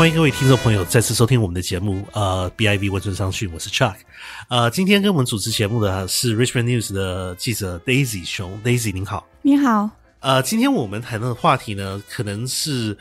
欢迎各位听众朋友再次收听我们的节目，呃，BIV 温存商讯，我是 Chuck，呃，今天跟我们主持节目的是 Richmond News 的记者 Daisy 熊，Daisy 您好，你好，呃，今天我们谈的话题呢，可能是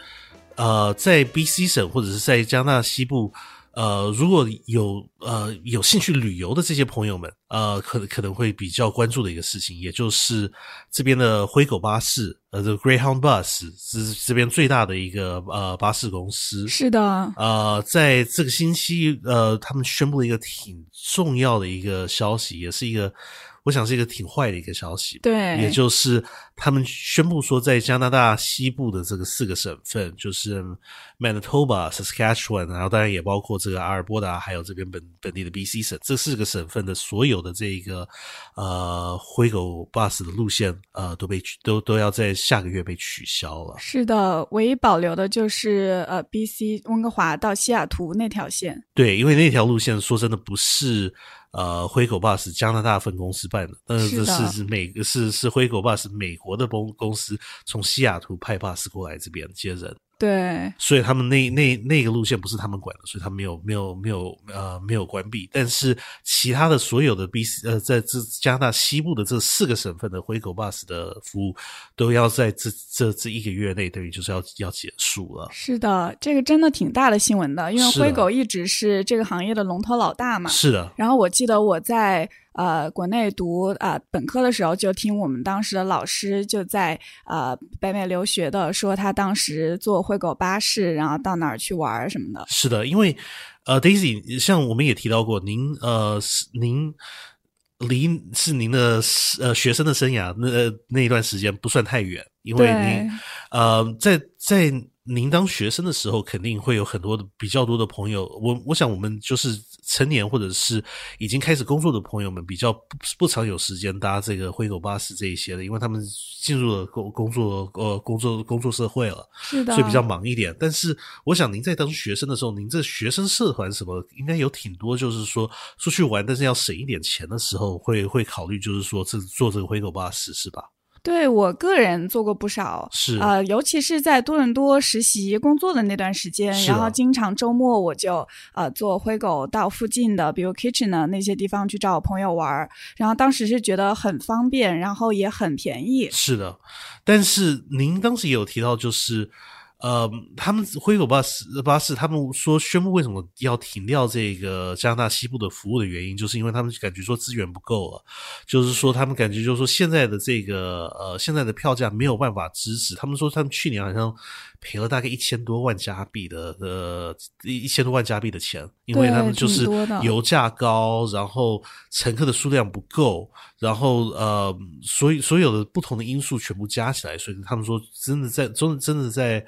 呃，在 BC 省或者是在加拿大西部。呃，如果有呃有兴趣旅游的这些朋友们，呃，可能可能会比较关注的一个事情，也就是这边的灰狗巴士，呃，这个 Greyhound Bus 是这边最大的一个呃巴士公司。是的。呃，在这个星期，呃，他们宣布了一个挺重要的一个消息，也是一个。我想是一个挺坏的一个消息，对，也就是他们宣布说，在加拿大西部的这个四个省份，就是 Manitoba、Saskatchewan，然后当然也包括这个阿尔伯达，还有这边本本地的 BC 省，这四个省份的所有的这个呃灰狗 bus 的路线，呃，都被都都要在下个月被取消了。是的，唯一保留的就是呃 BC 温哥华到西雅图那条线。对，因为那条路线说真的不是。呃，灰狗 bus 加拿大分公司办的，但是这是是美是是灰狗 bus 美国的公公司从西雅图派 bus 过来这边接人。对，所以他们那那那个路线不是他们管的，所以他没有没有没有呃没有关闭。但是其他的所有的 B C 呃在这加拿大西部的这四个省份的灰狗 bus 的服务都要在这这这一个月内等于就是要要结束了。是的，这个真的挺大的新闻的，因为灰狗一直是这个行业的龙头老大嘛。是的。然后我记得我在。呃，国内读啊本科的时候，就听我们当时的老师就在呃北美留学的说，他当时坐灰狗巴士，然后到哪儿去玩什么的。是的，因为呃，Daisy，像我们也提到过，您呃，您离是您的呃学生的生涯那那一段时间不算太远，因为您呃在在。您当学生的时候，肯定会有很多的比较多的朋友。我我想，我们就是成年或者是已经开始工作的朋友们，比较不不常有时间搭这个灰狗巴士这一些的，因为他们进入了工工作呃工作工作社会了，是的，所以比较忙一点。但是，我想您在当学生的时候，您这学生社团什么，应该有挺多，就是说出去玩，但是要省一点钱的时候，会会考虑，就是说这坐这个灰狗巴士，是吧？对我个人做过不少，是呃，尤其是在多伦多实习工作的那段时间，然后经常周末我就呃坐灰狗到附近的，比如 Kitchen 那些地方去找我朋友玩然后当时是觉得很方便，然后也很便宜。是的，但是您当时也有提到，就是。呃，他们灰狗巴士巴士，他们说宣布为什么要停掉这个加拿大西部的服务的原因，就是因为他们感觉说资源不够了，就是说他们感觉就是说现在的这个呃现在的票价没有办法支持。他们说他们去年好像赔了大概一千多万加币的呃一千多万加币的钱，因为他们就是油价高，然后乘客的数量不够，然后呃所以所有的不同的因素全部加起来，所以他们说真的在真真的在。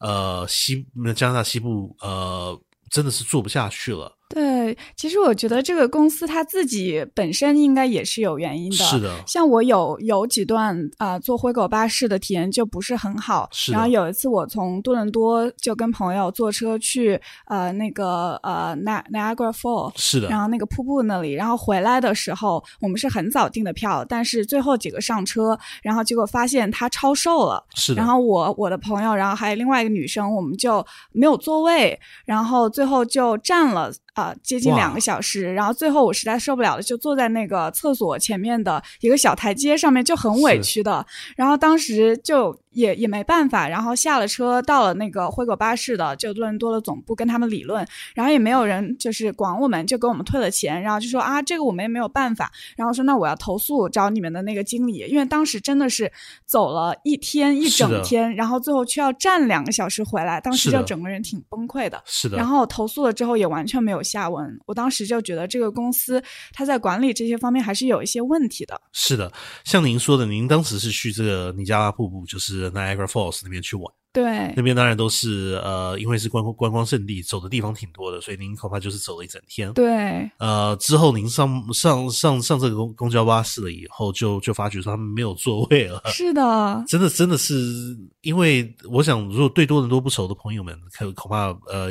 呃，西加拿大西部，呃，真的是做不下去了。对，其实我觉得这个公司它自己本身应该也是有原因的。是的，像我有有几段啊坐灰狗巴士的体验就不是很好。是。然后有一次我从多伦多就跟朋友坐车去呃那个呃 Niagara Fall，是的。然后那个瀑布那里，然后回来的时候我们是很早订的票，但是最后几个上车，然后结果发现它超售了。是的。然后我我的朋友，然后还有另外一个女生，我们就没有座位，然后最后就站了。啊，接近两个小时，然后最后我实在受不了了，就坐在那个厕所前面的一个小台阶上面，就很委屈的。然后当时就。也也没办法，然后下了车，到了那个灰狗巴士的就多伦多的总部跟他们理论，然后也没有人就是管我们，就给我们退了钱，然后就说啊，这个我们也没有办法，然后说那我要投诉找你们的那个经理，因为当时真的是走了一天一整天，然后最后却要站两个小时回来，当时就整个人挺崩溃的。是的。然后投诉了之后也完全没有下文，我当时就觉得这个公司他在管理这些方面还是有一些问题的。是的，像您说的，您当时是去这个尼加拉瀑布，就是 Niagara Falls 那边去玩。对，那边当然都是呃，因为是观光观光胜地，走的地方挺多的，所以您恐怕就是走了一整天。对，呃，之后您上上上上这个公公交巴士了以后，就就发觉说他们没有座位了。是的，真的真的是，因为我想，如果对多伦多不熟的朋友们，可恐怕呃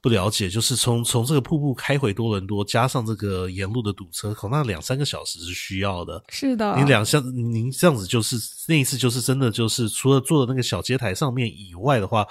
不了解，就是从从这个瀑布开回多伦多，加上这个沿路的堵车，恐怕两三个小时是需要的。是的，您两像您这样子，就是那一次就是真的就是除了坐的那个小街台上面。以外的话，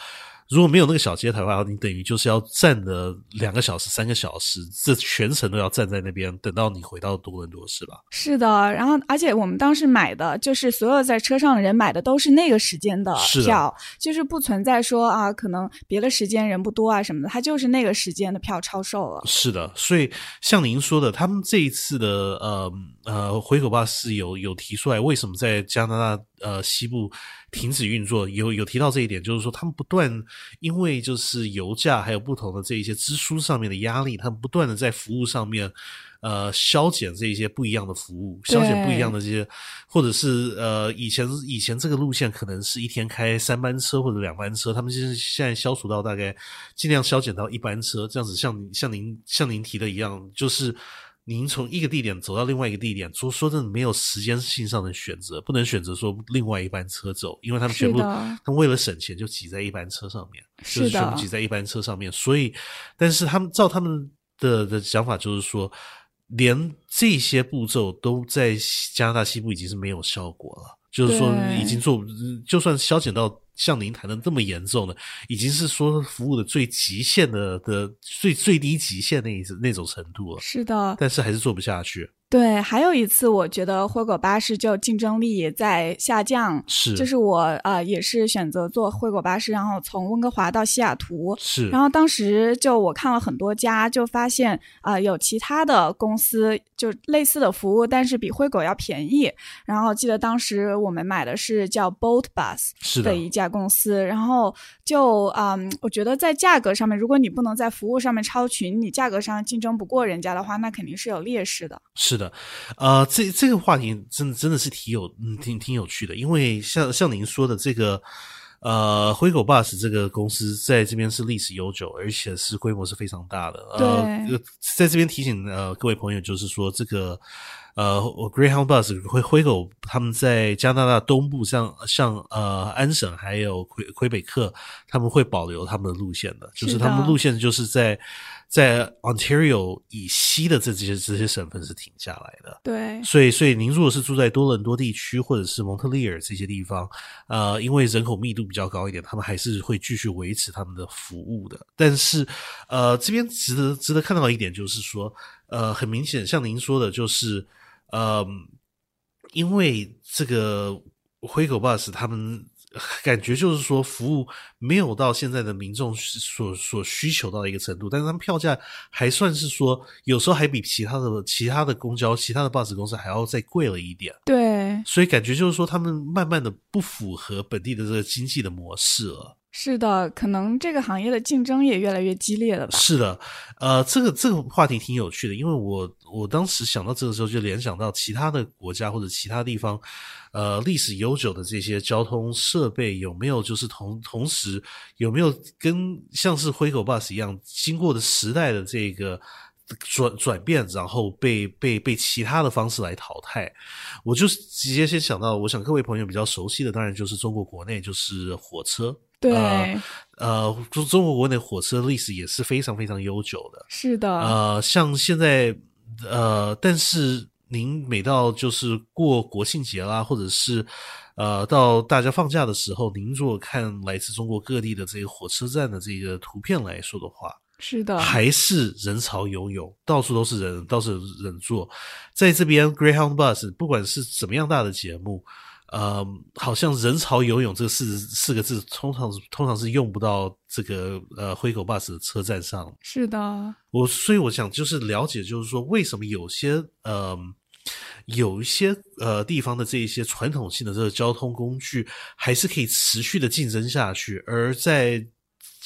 如果没有那个小接台的话，你等于就是要站的两个小时、三个小时，这全程都要站在那边，等到你回到多伦多，是吧？是的，然后而且我们当时买的就是所有在车上的人买的都是那个时间的票，就是不存在说啊，可能别的时间人不多啊什么的，它就是那个时间的票超售了。是的，所以像您说的，他们这一次的呃呃回口巴士有有提出来，为什么在加拿大呃西部停止运作，有有提到这一点，就是说他们不断因为就是油价还有不同的这一些支出上面的压力，他们不断的在服务上面。呃，消减这一些不一样的服务，消减不一样的这些，或者是呃，以前以前这个路线可能是一天开三班车或者两班车，他们就是现在消除到大概尽量消减到一班车，这样子像像您像您提的一样，就是您从一个地点走到另外一个地点，说说真的没有时间性上的选择，不能选择说另外一班车走，因为他们全部他们为了省钱就挤在一班车上面，就是全部挤在一班车上面，所以，但是他们照他们的的想法就是说，连这些步骤都在加拿大西部已经是没有效果了，就是说已经做，就算削减到像您谈的这么严重的，已经是说服务的最极限的的最最低极限那一那种程度了，是的，但是还是做不下去，对，还有一次，我觉得灰狗巴士就竞争力在下降，是就是我呃也是选择坐灰狗巴士，然后从温哥华到西雅图，是，然后当时就我看了很多家，就发现啊、呃有其他的公司就类似的服务，但是比灰狗要便宜。然后记得当时我们买的是叫 Boat Bus 是的的一家公司，然后就嗯，我觉得在价格上面，如果你不能在服务上面超群，你价格上竞争不过人家的话，那肯定是有劣势的。是的，呃，这这个话题真的真的是挺有嗯挺挺有趣的，因为像像您说的这个呃灰狗 bus 这个公司在这边是历史悠久，而且是规模是非常大的。呃，在这边提醒呃各位朋友，就是说这个。呃，Greyhound Bus 会灰狗他们在加拿大东部，像像呃安省还有魁魁北克，他们会保留他们的路线的，就是是他们路线就是在在 Ontario 以西的这这些这些省份是停下来的。对，所以，所以您如果是住在多伦多地区或者是蒙特利尔这些地方，呃，因为人口密度比较高一点，他们还是会继续维持他们的服务的。但是，呃，这边值得值得看到一点就是说，呃，很明显，像您说的，就是呃，因为这个灰狗 bus 他们。感觉就是说，服务没有到现在的民众所所需求到的一个程度，但是他们票价还算是说，有时候还比其他的其他的公交、其他的 bus 公司还要再贵了一点，对，所以感觉就是说，他们慢慢的不符合本地的这个经济的模式了。是的，可能这个行业的竞争也越来越激烈了吧？是的，呃，这个这个话题挺有趣的，因为我我当时想到这个时候，就联想到其他的国家或者其他地方，呃，历史悠久的这些交通设备有没有就是同同时有没有跟像是灰狗 bus 一样，经过的时代的这个。转转变，然后被被被其他的方式来淘汰，我就直接先想到，我想各位朋友比较熟悉的，当然就是中国国内就是火车，对，呃呃，中中国国内火车历史也是非常非常悠久的。是的，呃，像现在呃，但是您每到就是过国庆节啦，或者是呃到大家放假的时候，您如果看来自中国各地的这个火车站的这个图片来说的话，是的，还是人潮涌涌，到处都是人，到处人坐。在这边 Greyhound Bus，不管是怎么样大的节目，呃，好像人潮涌涌这个四四个字，通常通常是用不到这个呃灰狗 Bus 的车站上。是的，我所以我想就是了解，就是说为什么有些呃有一些呃地方的这一些传统性的这个交通工具，还是可以持续的竞争下去，而在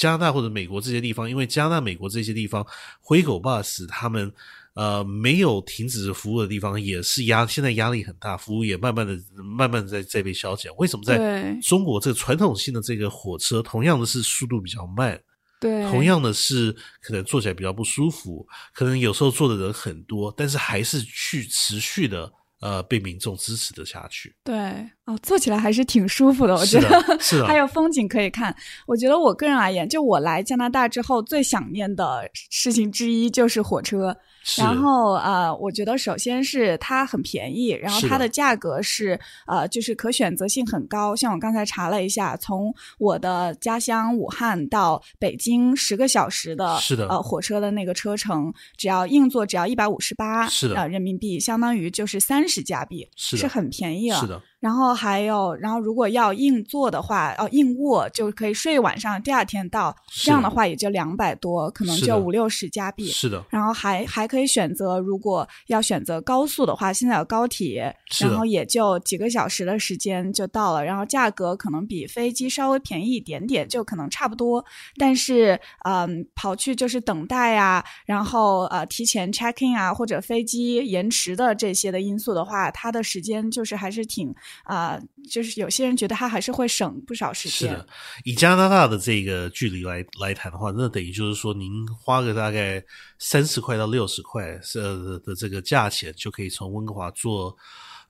加拿大或者美国这些地方，因为加拿大、美国这些地方，灰狗 bus 他们呃没有停止服务的地方，也是压现在压力很大，服务也慢慢的、慢慢的在在被削减。为什么在中国这个传统性的这个火车，同样的是速度比较慢，对，同样的是可能坐起来比较不舒服，可能有时候坐的人很多，但是还是去持续的呃被民众支持的下去。对，哦，坐起来还是挺舒服的，我觉得的，是的，还有风景可以看。我觉得我个人而言，就我来加拿大之后最想念的事情之一就是火车。然后呃，我觉得首先是它很便宜，然后它的价格是呃，就是可选择性很高。像我刚才查了一下，从我的家乡武汉到北京十个小时的是的呃火车的那个车程，只要硬座只要一百五十八是的呃人民币，相当于就是三十加币，是的很便宜啊。是的，然后还有，然后如果要硬座的话，哦，硬卧就可以睡一晚上，第二天到，这样的话也就两百多，可能就五六十加币。是的，然后还还可以选择，如果要选择高速的话，现在有高铁，然后也就几个小时的时间就到了，然后价格可能比飞机稍微便宜一点点，就可能差不多。但是，嗯，跑去就是等待啊，然后呃提前 check in 啊，或者飞机延迟的这些的因素的话，它的时间就是还是挺啊、就是有些人觉得它还是会省不少时间。是的，以加拿大的这个距离来来谈的话，那等于就是说，您花个大概三十块到六十块呃的这个价钱，就可以从温哥华坐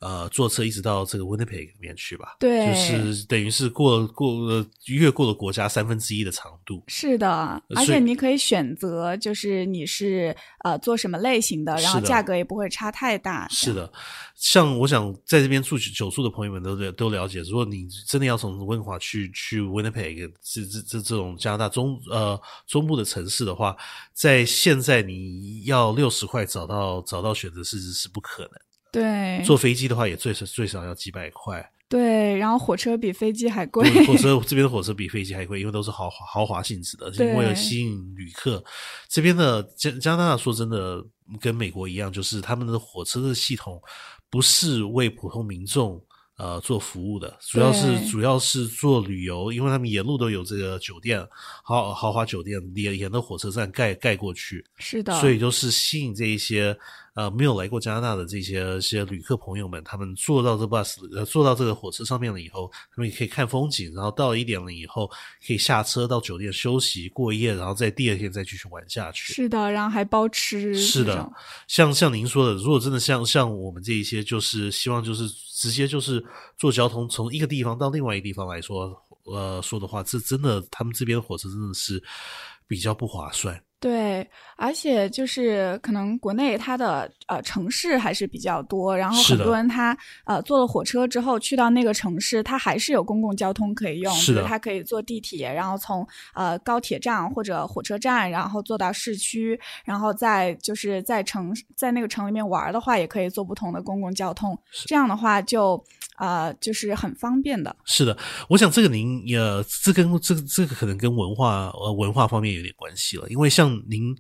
呃坐车一直到这个 Winnipeg 里面去吧。对就是等于是过过了越过了国家三分之一的长度。是的，而且你可以选择，就是你是呃做什么类型的，然后价格也不会差太大。是的，像我想在这边住久住的朋友们都都了解，如果你真的要从温哥华去去 Winnipeg 这这这这种加拿大中呃中部的城市的话，在现在你要六十块找到找到选择是是不可能。对坐飞机的话，也最少最少要几百块。对，然后火车比飞机还贵。火车 这边的火车比飞机还贵，因为都是豪华豪华性质的，对为了吸引旅客。这边的加加拿大说真的跟美国一样，就是他们的火车的系统不是为普通民众。呃，做服务的主要是主要是做旅游，因为他们沿路都有这个酒店，豪豪华酒店沿沿着火车站盖盖过去，是的，所以就是吸引这一些呃没有来过加拿大的这些些旅客朋友们，他们坐到这 bus 呃坐到这个火车上面了以后，他们也可以看风景，然后到了一点了以后可以下车到酒店休息过夜，然后在第二天再继续玩下去。是的，然后还包吃。是的，像像您说的，如果真的像像我们这一些，就是希望就是直接就是坐交通从一个地方到另外一个地方来说，呃说的话，这真的他们这边火车真的是比较不划算。对，而且就是可能国内它的呃城市还是比较多，然后很多人他呃坐了火车之后去到那个城市，他还是有公共交通可以用，是的。他可以坐地铁，然后从呃高铁站或者火车站，然后坐到市区，然后再就是在城在那个城里面玩的话，也可以坐不同的公共交通，这样的话就呃就是很方便的。是的，我想这个您呃，这跟这个这个可能跟文化呃文化方面有点关系了，因为像您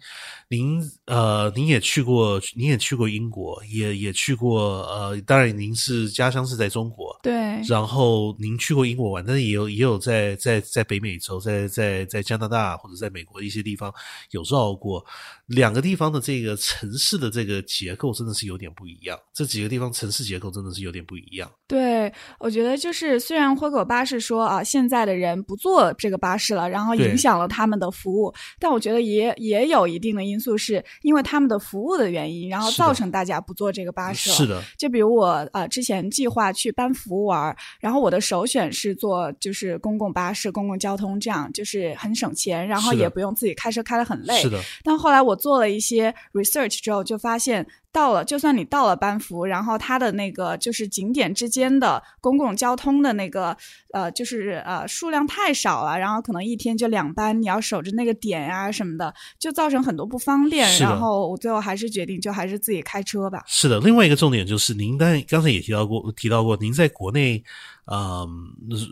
您呃您也去过，您也去过英国，也也去过呃，当然您是家乡是在中国，对，然后您去过英国玩，但是也有也有在在在北美洲，在在在加拿大或者在美国的一些地方有绕过，两个地方的这个城市的这个结构真的是有点不一样，这几个地方城市结构真的是有点不一样。对，我觉得就是虽然灰狗巴士说啊，现在的人不坐这个巴士了，然后影响了他们的服务，但我觉得也也有一定的因素，是因为他们的服务的原因，然后造成大家不坐这个巴士了。是的，就比如我呃之前计划去班夫玩儿，然后我的首选是坐就是公共巴士、公共交通，这样就是很省钱，然后也不用自己开车开得很累。是的，但后来我做了一些 research 之后，就发现到了，就算你到了班夫，然后它的那个就是景点之间的公共交通的那个呃，就是呃数量太少了，然后可能一天就两班，你要守着那个点呀、什么的，就造成很多不方便。然后我最后还是决定，就还是自己开车吧。是的，另外一个重点就是，您刚才刚才也提到过，提到过，您在国内，嗯，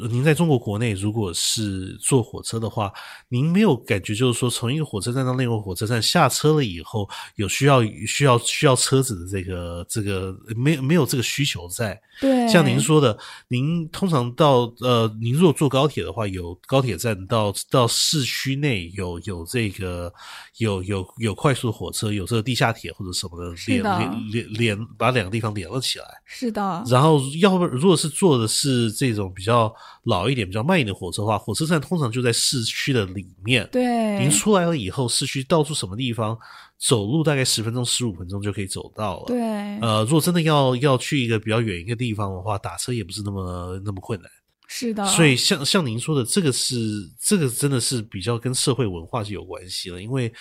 您在中国国内，如果是坐火车的话，您没有感觉就是说，从一个火车站到另一个火车站下车了以后，有需要需要需要车子的这个这个没有没有这个需求在。对，像您说的，您通常到呃，您如果坐高铁的话，有高铁站到到市区内有有这个有有有快速火车，有这个地下铁或者什么的连的连连连把两个地方连了起来。是的，然后，要不如果是坐的是这种比较老一点、比较慢一点的火车的话，火车站通常就在市区的里面。对，您出来了以后，市区到处什么地方走路大概十分钟、十五分钟就可以走到了。对，呃，如果真的要要去一个比较远一个地方的话，打车也不是那么那么困难。是的。所以像像您说的，这个是这个真的是比较跟社会文化是有关系了，因为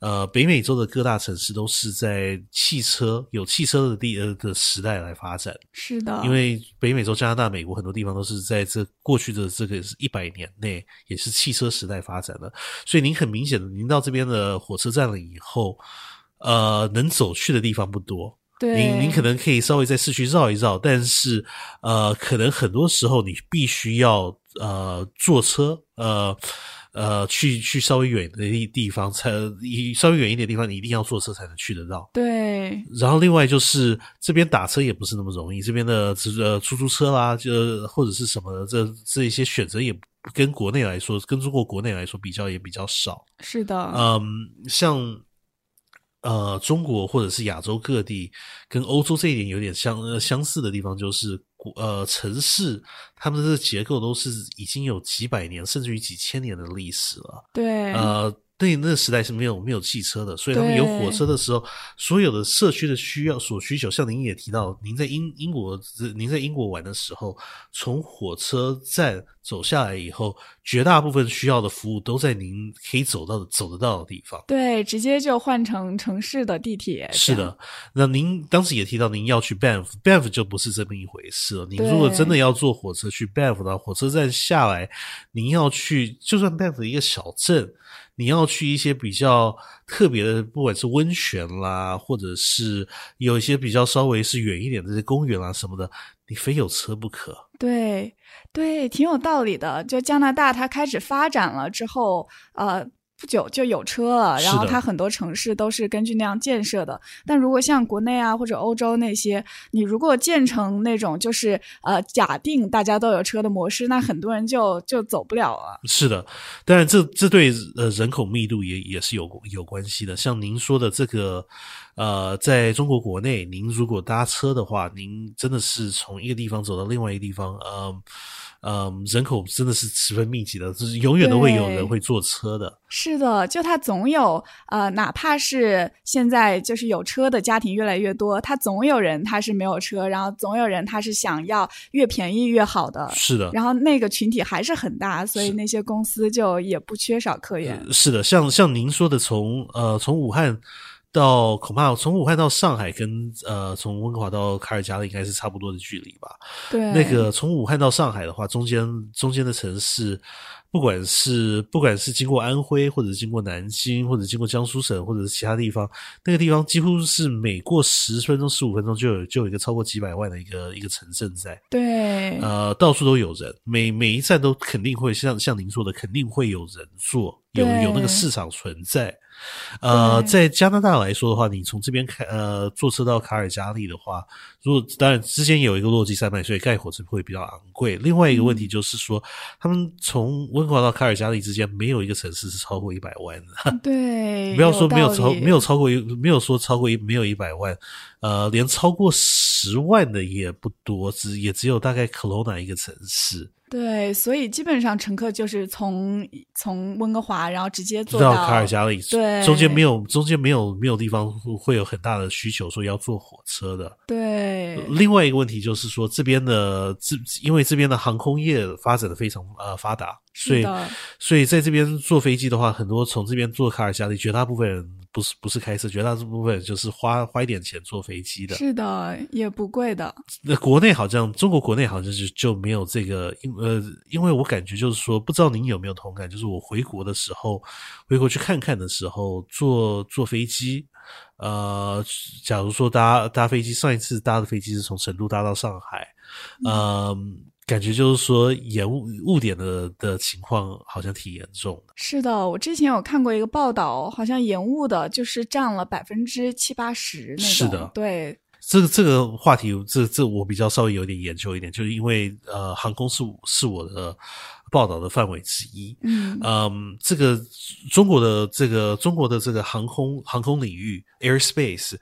呃，北美洲的各大城市都是在汽车有汽车的地呃的时代来发展。是的，因为北美洲、加拿大、美国很多地方都是在这过去的这个一百年内也是汽车时代发展的，所以您很明显的，您到这边的火车站了以后，呃，能走去的地方不多。对，您您可能可以稍微在市区绕一绕，但是呃，可能很多时候你必须要呃坐车，呃呃去去稍微远的地地方才，稍微远一点地方你一定要坐车才能去得到。对，然后另外就是这边打车也不是那么容易，这边的呃出租车啦，就或者是什么这这一些选择也跟国内来说，跟中国国内来说比较也比较少。是的，嗯，像。呃，中国或者是亚洲各地跟欧洲这一点有点相相似的地方，就是呃，城市他们的结构都是已经有几百年甚至于几千年的历史了。对，呃。那那个时代是没有没有汽车的，所以他们有火车的时候，所有的社区的需要所需求，像您也提到，您在英英国，您在英国玩的时候，从火车站走下来以后，绝大部分需要的服务都在您可以走到的走得到的地方。对，直接就换成城市的地铁。是的，那您当时也提到您要去 Banff，Banff 就不是这么一回事了。您如果真的要坐火车去 Banff 的话，火车站下来，您要去，就算 Banff 一个小镇。你要去一些比较特别的，不管是温泉啦，或者是有一些比较稍微是远一点的这些公园啦什么的，你非有车不可。对，对，挺有道理的。就加拿大，它开始发展了之后，呃。不久就有车了，然后它很多城市都是根据那样建设的。但如果像国内啊或者欧洲那些，你如果建成那种就是呃假定大家都有车的模式，那很多人就就走不了了。是的，当然这这对呃人口密度也也是有有关系的。像您说的这个呃，在中国国内，您如果搭车的话，您真的是从一个地方走到另外一个地方，呃。嗯，人口真的是十分密集的，就是永远都会有人会坐车的。是的，就他总有呃，哪怕是现在就是有车的家庭越来越多，他总有人他是没有车，然后总有人他是想要越便宜越好的。是的，然后那个群体还是很大，所以那些公司就也不缺少客源。是的，像像您说的，从呃从武汉。到恐怕从武汉到上海，跟呃从温哥华到卡尔加里应该是差不多的距离吧。对，那个从武汉到上海的话，中间中间的城市，不管是不管是经过安徽，或者经过南京，或者经过江苏省，或者是其他地方，那个地方几乎是每过十分钟、十五分钟就有就有一个超过几百万的一个一个城镇在。对，呃，到处都有人，每每一站都肯定会像像您说的，肯定会有人坐，有有那个市场存在。呃，在加拿大来说的话，你从这边开呃坐车到卡尔加里的话，如果当然之间有一个落基山脉，所以盖火车会比较昂贵。另外一个问题就是说，他们从温哥华到卡尔加里之间没有一个城市是超过一百万的。对，不要说没有超没有超过一没有说超过一没有一百万，呃，连超过十万的也不多，只也只有大概克罗纳一个城市。对，所以基本上乘客就是从从温哥华，然后直接坐到卡尔加里，对，中间没有中间没有没有地方会有很大的需求说要坐火车的。对，另外一个问题就是说这边的这因为这边的航空业发展的非常呃发达，所以所以在这边坐飞机的话，很多从这边坐卡尔加里，绝大部分人。不是不是开车，绝大部分就是花花一点钱坐飞机的。是的，也不贵的。那国内好像中国国内好像就就没有这个，因呃，因为我感觉就是说，不知道您有没有同感，就是我回国的时候，回国去看看的时候，坐坐飞机，呃，假如说搭搭飞机，上一次搭的飞机是从成都搭到上海，嗯。感觉就是说延误误点的的情况好像挺严重的。是的，我之前有看过一个报道，好像延误的就是占了百分之七八十那种。是的，对。这个这个话题，这这我比较稍微有点研究一点，就是因为呃，航空是是我的报道的范围之一。嗯嗯，这个中国的这个中国的这个航空航空领域 airspace。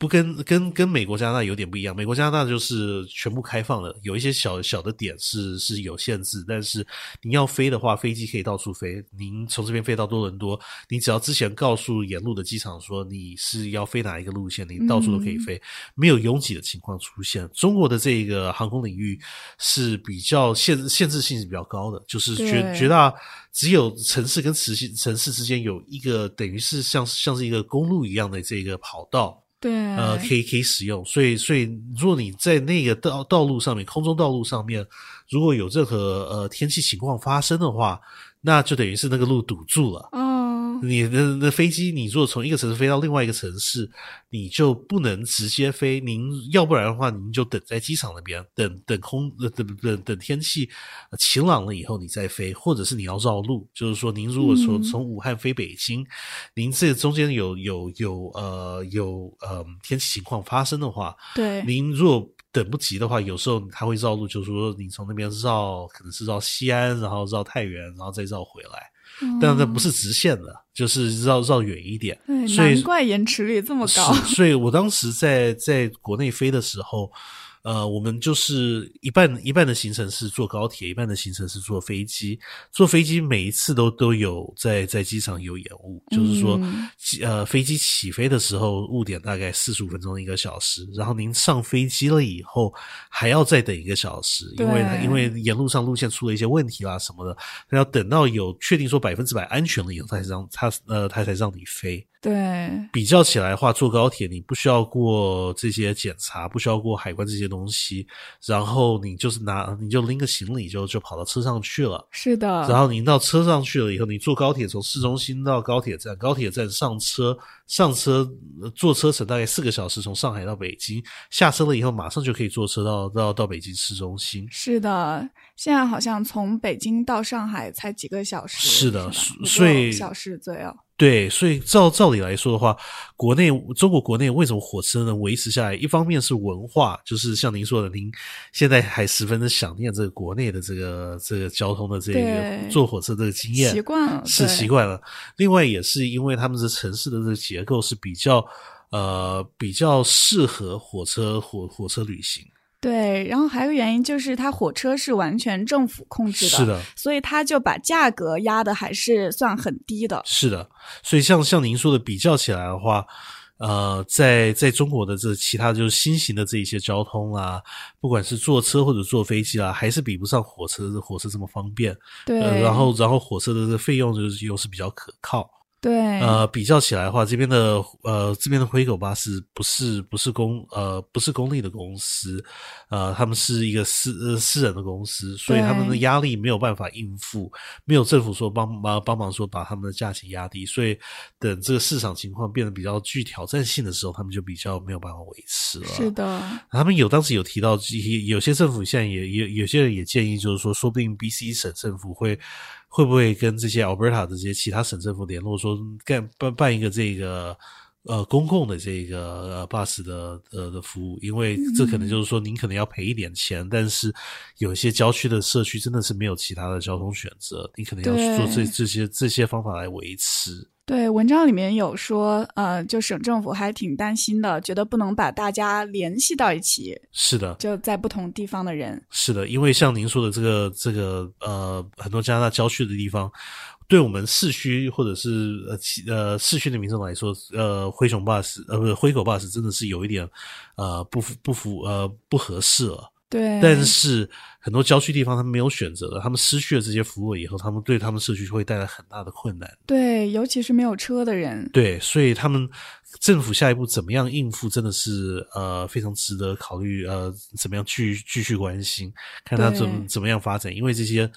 不跟跟跟美国加拿大有点不一样，美国加拿大就是全部开放了，有一些小小的点是是有限制，但是你要飞的话，飞机可以到处飞。您从这边飞到多伦多，你只要之前告诉沿路的机场说你是要飞哪一个路线，你到处都可以飞，没有拥挤的情况出现。中国的这个航空领域是比较限限制性是比较高的，就是绝绝大只有城市跟城市城市之间有一个等于是像像是一个公路一样的这个跑道。对，呃，可以可以使用，所以所以，如果你在那个道道路上面，空中道路上面，如果有任何呃天气情况发生的话，那就等于是那个路堵住了。你的那飞机，你如果从一个城市飞到另外一个城市，你就不能直接飞。您要不然的话，您就等在机场那边，等等空等等等天气晴朗了以后你再飞，或者是你要绕路。就是说，您如果说从武汉飞北京，您这中间有有有呃有呃天气情况发生的话，对，您如果等不及的话，有时候他会绕路，就是说你从那边绕，可能是绕西安，然后绕太原，然后再绕回来。但那不是直线的，就是绕绕远一点，所以难怪延迟率这么高。所以我当时在在国内飞的时候。呃，我们就是一半一半的行程是坐高铁，一半的行程是坐飞机。坐飞机每一次都都有在在机场有延误，就是说，呃，飞机起飞的时候误点大概四十五分钟一个小时，然后您上飞机了以后还要再等一个小时，因为因为沿路上路线出了一些问题啦什么的，要等到有确定说百分之百安全了以后，才让他呃他才让你飞。对，比较起来的话，坐高铁你不需要过这些检查，不需要过海关这些东西，然后你就是拿，你就拎个行李就就跑到车上去了。是的。然后你到车上去了以后，你坐高铁从市中心到高铁站，高铁站上车，上车坐车程大概四个小时，从上海到北京，下车了以后马上就可以坐车到到到北京市中心。是的，现在好像从北京到上海才几个小时。是的，所以小时左右。对，所以照照理来说的话，国内中国国内为什么火车能维持下来？一方面是文化，就是像您说的，您现在还十分的想念这个国内的这个这个交通的这个坐火车这个经验，习惯了是习惯了。另外也是因为他们的城市的这个结构是比较呃比较适合火车火火车旅行。对，然后还有个原因就是，它火车是完全政府控制的，是的，所以它就把价格压的还是算很低的。是的，所以像像您说的，比较起来的话，呃，在在中国的这其他就是新型的这一些交通啊，不管是坐车或者坐飞机啊，还是比不上火车火车这么方便。对，然后然后火车的这费用就是又是比较可靠。对，呃，比较起来的话，这边的呃，这边的灰狗巴士不是不是公呃不是公立的公司，呃，他们是一个私呃私人的公司，所以他们的压力没有办法应付，没有政府说帮忙帮忙说把他们的价钱压低，所以等这个市场情况变得比较具挑战性的时候，他们就比较没有办法维持了。是的，他们有当时有提到，有些政府现在也有有些人也建议，就是说，说不定 B C 省政府会。会不会跟这些 Alberta 的这些其他省政府联络，说干办办一个这个呃公共的这个 bus 的呃的服务？因为这可能就是说您可能要赔一点钱，但是有一些郊区的社区真的是没有其他的交通选择，你可能要去做这这些这些方法来维持。对，文章里面有说，呃，就省政府还挺担心的，觉得不能把大家联系到一起。是的，就在不同地方的人。是的，因为像您说的这个这个呃，很多加拿大郊区的地方，对我们市区或者是呃呃市区的民众来说，呃，灰熊 bus 呃不是灰狗 bus 真的是有一点呃不符不符呃不合适了。对，但是很多郊区地方他们没有选择的，他们失去了这些服务以后，他们对他们社区会带来很大的困难。对，尤其是没有车的人。对，所以他们政府下一步怎么样应付，真的是呃非常值得考虑。呃，怎么样继继续关心，看他怎怎么样发展？因为这些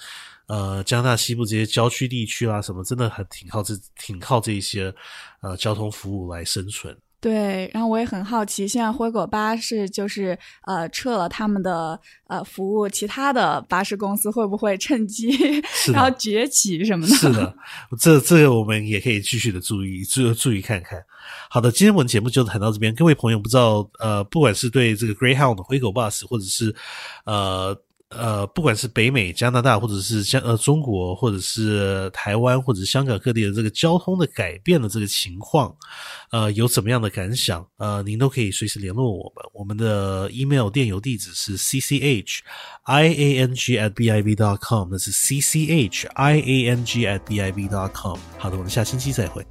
呃加拿大西部这些郊区地区啊，什么真的很挺靠这挺靠这一些呃交通服务来生存。对，然后我也很好奇，现在灰狗巴士就是呃撤了他们的呃服务，其他的巴士公司会不会趁机然后崛起什么的？是的，这这个我们也可以继续的注意注注意看看。好的，今天我们节目就谈到这边，各位朋友不知道呃，不管是对这个 Greyhound 灰狗巴士，或者是呃。呃，不管是北美、加拿大，或者是香呃中国，或者是台湾，或者是香港各地的这个交通的改变的这个情况，呃，有怎么样的感想？呃，您都可以随时联络我们。我们的 email 电邮地址是 c c h i a n g at b i v dot com，那是 c c h i a n g at b i v dot com。好的，我们下星期再会。